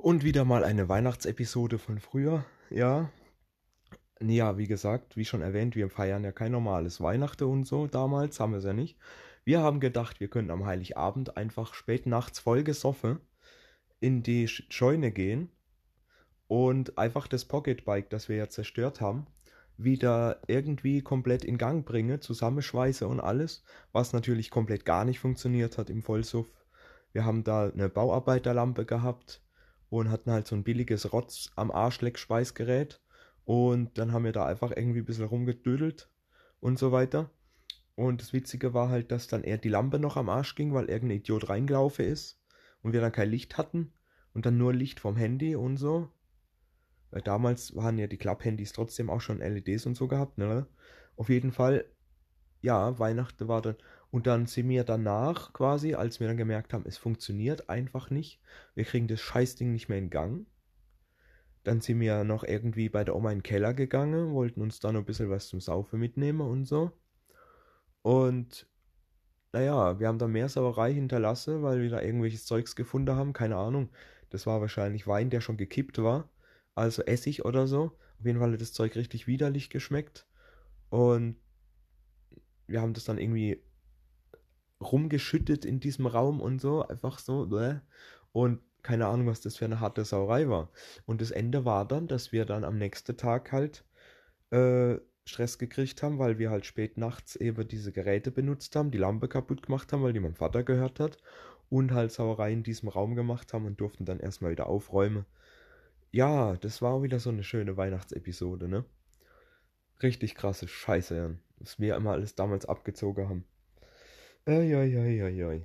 Und wieder mal eine Weihnachtsepisode von früher, ja. Ja, wie gesagt, wie schon erwähnt, wir feiern ja kein normales Weihnachten und so. Damals haben wir es ja nicht. Wir haben gedacht, wir könnten am Heiligabend einfach spät nachts voll gesoffen in die Scheune gehen und einfach das Pocketbike, das wir ja zerstört haben, wieder irgendwie komplett in Gang bringen, zusammenschweiße und alles, was natürlich komplett gar nicht funktioniert hat im Vollsuff. Wir haben da eine Bauarbeiterlampe gehabt und hatten halt so ein billiges Rotz am Arschleck-Schweißgerät und dann haben wir da einfach irgendwie ein bisschen rumgedödelt und so weiter. Und das Witzige war halt, dass dann eher die Lampe noch am Arsch ging, weil irgendein Idiot reingelaufen ist und wir dann kein Licht hatten und dann nur Licht vom Handy und so. Weil damals waren ja die Klapphandys trotzdem auch schon LEDs und so gehabt, ne? Auf jeden Fall, ja, Weihnachten war dann. Und dann sind wir danach quasi, als wir dann gemerkt haben, es funktioniert einfach nicht. Wir kriegen das Scheißding nicht mehr in Gang. Dann sind wir noch irgendwie bei der Oma in den Keller gegangen, wollten uns da noch ein bisschen was zum Saufen mitnehmen und so. Und naja, wir haben da mehr Sauerei hinterlassen, weil wir da irgendwelches Zeugs gefunden haben, keine Ahnung. Das war wahrscheinlich Wein, der schon gekippt war also Essig oder so. Auf jeden Fall hat das Zeug richtig widerlich geschmeckt. Und wir haben das dann irgendwie rumgeschüttet in diesem Raum und so, einfach so. Bläh. Und keine Ahnung, was das für eine harte Sauerei war. Und das Ende war dann, dass wir dann am nächsten Tag halt äh, Stress gekriegt haben, weil wir halt spät nachts eben diese Geräte benutzt haben, die Lampe kaputt gemacht haben, weil die mein Vater gehört hat. Und halt Sauerei in diesem Raum gemacht haben und durften dann erstmal wieder aufräumen. Ja, das war wieder so eine schöne Weihnachtsepisode, ne? Richtig krasse Scheiße, ja. Was wir immer alles damals abgezogen haben. Ơi ơi ơi ơi ơi.